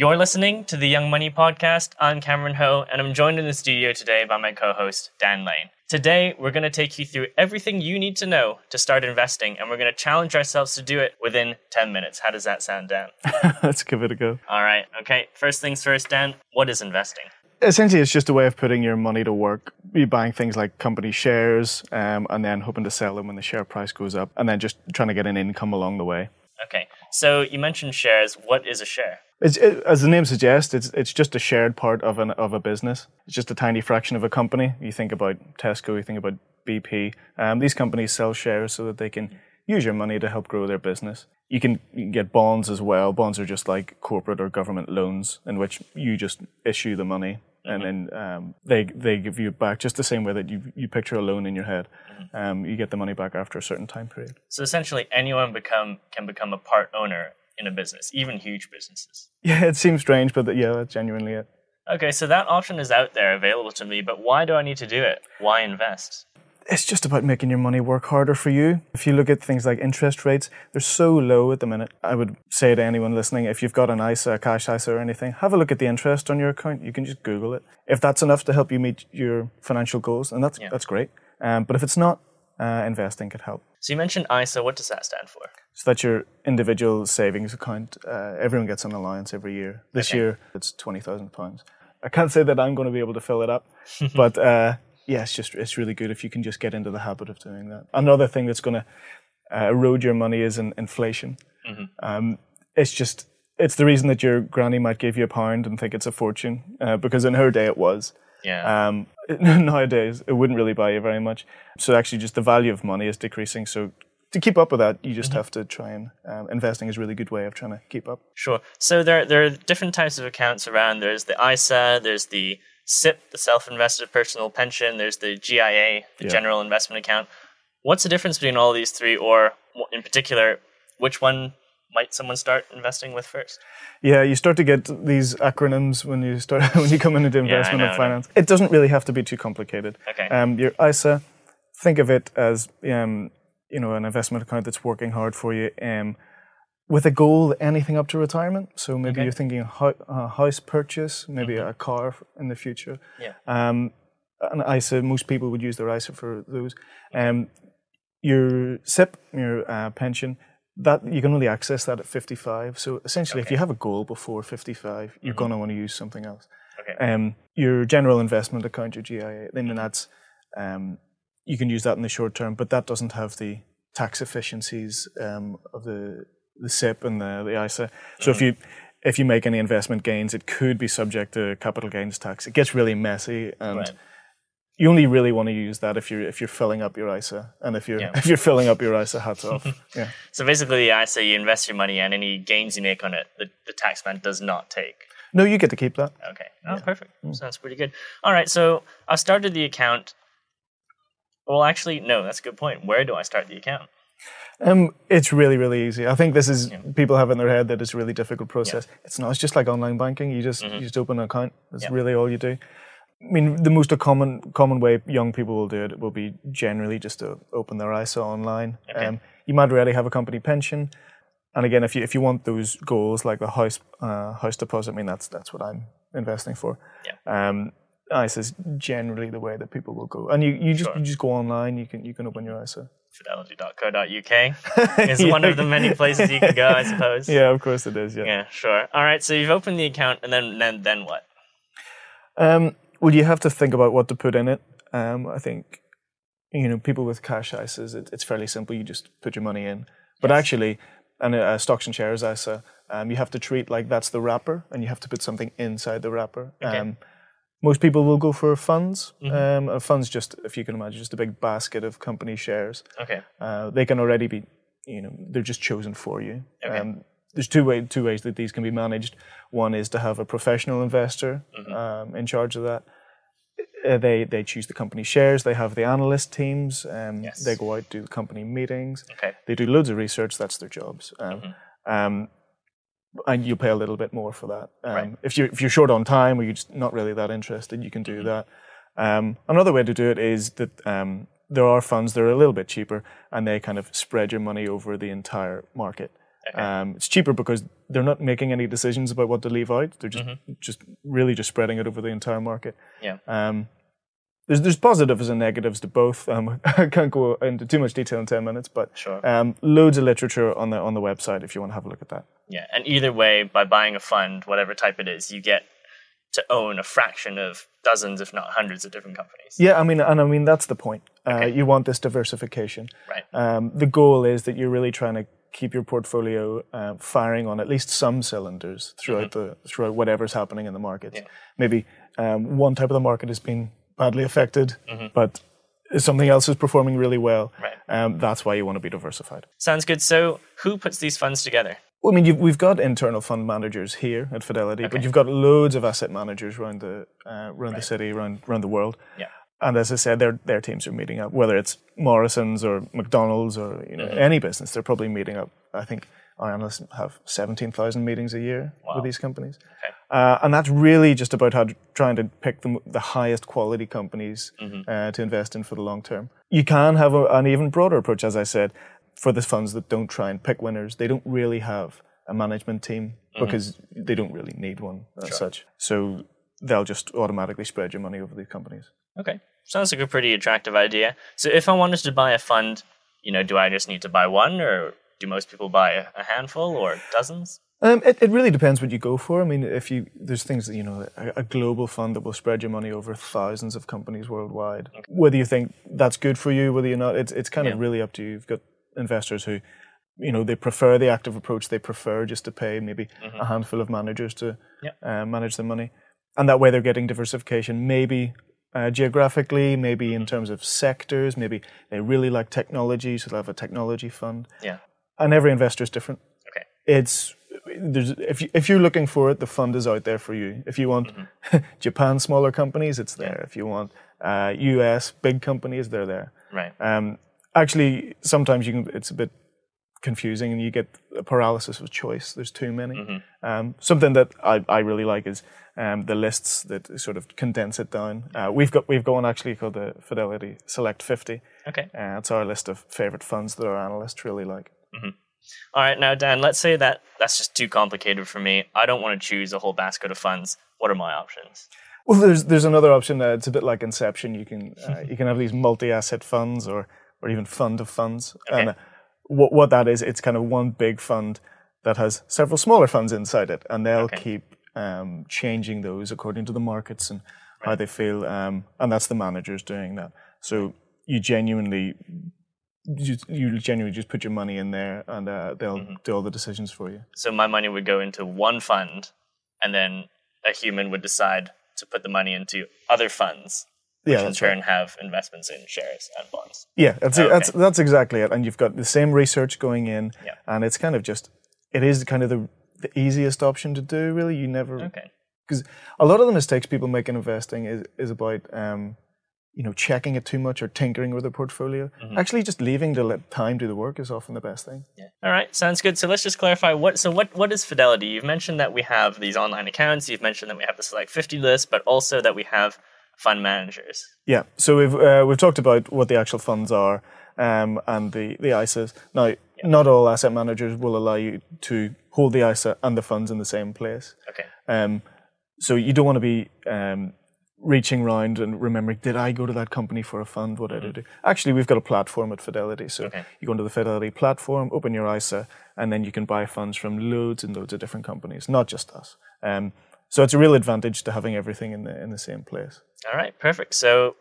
You're listening to the Young Money Podcast. I'm Cameron Ho, and I'm joined in the studio today by my co host, Dan Lane. Today, we're going to take you through everything you need to know to start investing, and we're going to challenge ourselves to do it within 10 minutes. How does that sound, Dan? Let's give it a go. All right, okay. First things first, Dan, what is investing? Essentially, it's just a way of putting your money to work. You're buying things like company shares um, and then hoping to sell them when the share price goes up, and then just trying to get an income along the way. Okay, so you mentioned shares. What is a share? It's, it, as the name suggests, it's it's just a shared part of an of a business. It's just a tiny fraction of a company. You think about Tesco, you think about BP. Um, these companies sell shares so that they can use your money to help grow their business. You can, you can get bonds as well. Bonds are just like corporate or government loans in which you just issue the money and then um, they they give you back just the same way that you you picture a loan in your head. Um, you get the money back after a certain time period. So essentially, anyone become can become a part owner in a business, even huge businesses. Yeah, it seems strange, but yeah, that's genuinely it. Okay, so that option is out there available to me, but why do I need to do it? Why invest? It's just about making your money work harder for you. If you look at things like interest rates, they're so low at the minute. I would say to anyone listening, if you've got an ISA, a cash ISA or anything, have a look at the interest on your account. You can just Google it. If that's enough to help you meet your financial goals, and that's Yeah. that's great. Um, but if it's not, uh, investing could help. So you mentioned ISA. What does that stand for? So that's your individual savings account. Uh, everyone gets an allowance every year. This Okay. year, it's twenty thousand pounds. I can't say that I'm going to be able to fill it up, but uh, yeah, it's just it's really good if you can just get into the habit of doing that. Another thing that's going to uh, erode your money is in inflation. Um, it's just it's the reason that your granny might give you a pound and think it's a fortune uh, because in her day it was. Yeah. Um, nowadays, it wouldn't really buy you very much. So actually, just the value of money is decreasing. So to keep up with that, you just have to try and um, investing is a really good way of trying to keep up. Sure. So there, there are different types of accounts around. There's the ISA, there's the SIPP, the self-invested personal pension, there's the GIA, the Yeah. general investment account. What's the difference between all these three, or in particular, which one might someone start investing with first? Yeah, you start to get these acronyms when you start when you come into investment know, and finance. It doesn't really have to be too complicated. Okay. Um, your ISA, think of it as um, you know an investment account that's working hard for you. Um, with a goal, anything up to retirement. So maybe Okay. Mm-hmm. you're thinking a, house purchase, maybe a car in the future. Yeah. Um, an ISA, most people would use their ISA for those. Um, your SIPP, your uh, pension, that you can only access that at 55. So essentially, if you have a goal before 55, you're going to want to use something else. Okay. Um, your general investment account, your GIA, then that's um, you can use that in the short term, but that doesn't have the tax efficiencies um, of the the SIPP and the, the ISA. So if you if you make any investment gains, it could be subject to capital gains tax. It gets really messy, and Right. you only really want to use that if you're if you're filling up your ISA, and if you're Yeah. if you're filling up your ISA, hats off. yeah. So basically, the ISA, you invest your money, and any gains you make on it, the, the tax man does not take. No, you get to keep that. Okay. Oh, perfect. Sounds pretty good. All right. So I've started the account. Well, actually, no. That's a good point. Where do I start the account? Um, it's really, really easy. I think this is people have in their head that it's a really difficult process. It's not. It's just like online banking. You just you just open an account. That's Yeah. really all you do. I mean, the most common common way young people will do it will be generally just to open their ISA online. Okay. Um, you might already have a company pension, and again, if you if you want those goals like the house uh, house deposit, I mean that's that's what I'm investing for. Yeah. Um, ISA is generally the way that people will go, and you, you just Sure. you just go online. You can you can open your ISA. Fidelity.co.uk is one of the many places you can go, I suppose. Yeah, of course it is. Yeah. Yeah, sure. All right. So you've opened the account, and then then then what? Um, well, you have to think about what to put in it. Um, I think, you know, people with cash ISAs, it, it's fairly simple. You just put your money in. But actually, and a, stocks and shares ISA, um, you have to treat like that's the wrapper, and you have to put something inside the wrapper. Okay. Um, most people will go for funds. Um, a fund's just, if you can imagine, just a big basket of company shares. Okay. Uh, they can already be, you know, they're just chosen for you. Okay. Um, there's two way two ways that these can be managed. One is to have a professional investor Mm-hmm. um, in charge of that. Uh, they they choose the company shares. They have the analyst teams. Um, Yes. They go out do the company meetings. Okay. They do loads of research. That's their jobs. Um, Mm-hmm. Um, and you pay a little bit more for that. Um, Right. If you're if you're short on time or you're just not really that interested, you can Mm-hmm. do that. Um, another way to do it is that um, there are funds that are a little bit cheaper, and they kind of spread your money over the entire market. Um, it's cheaper because they're not making any decisions about what to leave out. They're just just really just spreading it over the entire market. Yeah. There's there's positives and negatives to both. Um, I can't go into too much detail in ten minutes, but Sure. um, loads of literature on the on the website if you want to have a look at that. Yeah, and either way, by buying a fund, whatever type it is, you get to own a fraction of dozens, if not hundreds, of different companies. Yeah, I mean, and I mean that's the point. Uh, Okay. You want this diversification. Right. Um, the goal is that you're really trying to keep your portfolio uh, firing on at least some cylinders throughout the throughout whatever's happening in the markets. Mm-hmm. Yeah. Maybe um, one type of the market has been badly affected, Mm-hmm. but something else is performing really well. Right. Um, that's why you want to be diversified. Sounds good. So, who puts these funds together? Well, I mean, you've, we've got internal fund managers here at Fidelity, but you've got loads of asset managers around the uh, around the city, around around the world. Yeah. And as I said, their their teams are meeting up, whether it's Morrison's or McDonald's or you know Mm-hmm. any business, they're probably meeting up. I think our analysts have seventeen thousand meetings a year Wow. with these companies, Okay. uh, and that's really just about how to, trying to pick the, the highest quality companies Mm-hmm. uh, to invest in for the long term. You can have a, an even broader approach, as I said, for the funds that don't try and pick winners. They don't really have a management team because they don't really need one as such. So they'll just automatically spread your money over these companies. Okay. Sounds like a pretty attractive idea. So, if I wanted to buy a fund, you know, do I just need to buy one, or do most people buy a handful or dozens? Um, it, it really depends what you go for. I mean, if you there's things that you know, a, a global fund that will spread your money over thousands of companies worldwide. Whether you think that's good for you, whether you're not, it's it's kind Yeah. of really up to you. You've got investors who, you know, they prefer the active approach. They prefer just to pay maybe a handful of managers to Yep. uh, manage the money, and that way they're getting diversification. Maybe. Uh, geographically, maybe in terms of sectors, maybe they really like technology, so they'll have a technology fund. Yeah. And every investor is different Okay. it's there's if you, if you're looking for it, the fund is out there for you. If you want Mm-hmm. Japan smaller companies, it's there. If you want uh, U.S. big companies, they're there. Right. Um, actually, sometimes you can. It's a bit confusing, and you get a paralysis of choice. There's too many. Mm-hmm. Um, something that I, I really like is um, the lists that sort of condense it down. Uh, we've got we've got one actually called the Fidelity Select 50. Okay. Uh, it's our list of favorite funds that our analysts really like. All right. Now, Dan, let's say that that's just too complicated for me. I don't want to choose a whole basket of funds. What are my options? Well, there's there's another option. Uh, it's a bit like Inception. You can uh, you can have these multi-asset funds or or even fund of funds. Okay. And uh, what what that is, it's kind of one big fund that has several smaller funds inside it, and they'll Okay. keep um, changing those according to the markets and how they feel. Um, and that's the managers doing that. So you genuinely. You, you genuinely just put your money in there, and uh, they'll Mm-hmm. do all the decisions for you. So my money would go into one fund, and then a human would decide to put the money into other funds, Yeah, which in that's right. turn have investments in shares and bonds. Yeah, that's Okay. that's that's exactly it. And you've got the same research going in, Yeah. and it's kind of just it is kind of the the easiest option to do. Really, you never Okay. because a lot of the mistakes people make in investing is is about um, you know checking it too much or tinkering with their portfolio. Mm-hmm. Actually, just leaving to let time do the work is often the best thing. Yeah. All right. Sounds good. So let's just clarify what. So what what is Fidelity? You've mentioned that we have these online accounts. You've mentioned that we have the Select 50 list, but also that we have fund managers. Yeah. So we've uh, we've talked about what the actual funds are um, and the the ISAs. Now, not all asset managers will allow you to hold the ISA and the funds in the same place. Okay. Um, so you don't want to be um, reaching round and remembering, did I go to that company for a fund? What did I do? Actually, we've got a platform at Fidelity. So Okay. you go into the Fidelity platform, open your ISA, and then you can buy funds from loads and loads of different companies, not just us. Um, so it's a real advantage to having everything in the in the same place. All right. Perfect. So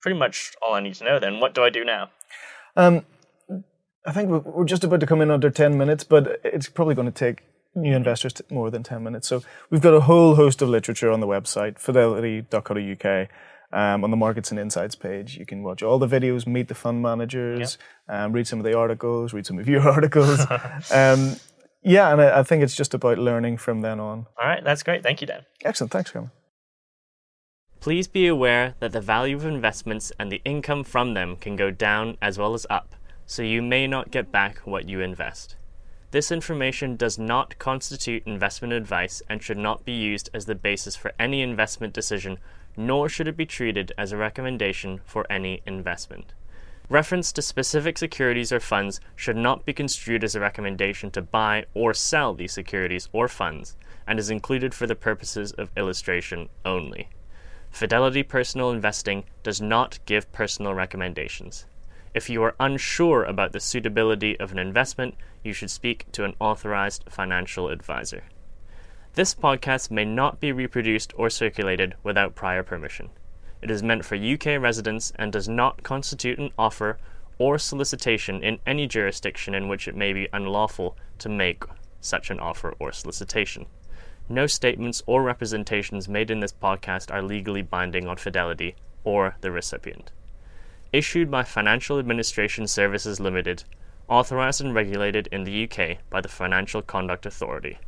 pretty much all I need to know then. What do I do now? Um, I think we're- we're just about to come in under 10 minutes, but it's probably going to take new investors t- more than 10 minutes. So we've got a whole host of literature on the website, fidelity.co.uk. Um, on the Markets and Insights page, you can watch all the videos, meet the fund managers, um, read some of the articles, read some of your articles. um, yeah, and I, I think it's just about learning from then on. All right. That's great. Thank you, Dan. Excellent. Thanks, Cameron. Please be aware that the value of investments and the income from them can go down as well as up, so you may not get back what you invest. This information does not constitute investment advice and should not be used as the basis for any investment decision, nor should it be treated as a recommendation for any investment. Reference to specific securities or funds should not be construed as a recommendation to buy or sell these securities or funds and is included for the purposes of illustration only. Fidelity Personal Investing does not give personal recommendations. If you are unsure about the suitability of an investment, you should speak to an authorized financial advisor. This podcast may not be reproduced or circulated without prior permission. It is meant for UK residents and does not constitute an offer or solicitation in any jurisdiction in which it may be unlawful to make such an offer or solicitation. No statements or representations made in this podcast are legally binding on Fidelity or the recipient. Issued by Financial Administration Services Limited, authorized and regulated in the UK by the Financial Conduct Authority.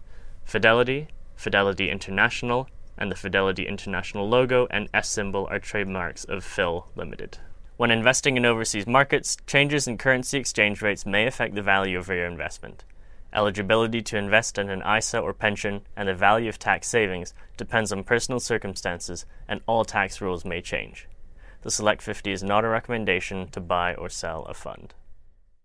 Fidelity, Fidelity International, and the Fidelity International logo and S symbol are trademarks of FIL Limited. When investing in overseas markets, changes in currency exchange rates may affect the value of your investment. Eligibility to invest in an ISA or pension and the value of tax savings depends on personal circumstances, and all tax rules may change. The Select 50 is not a recommendation to buy or sell a fund.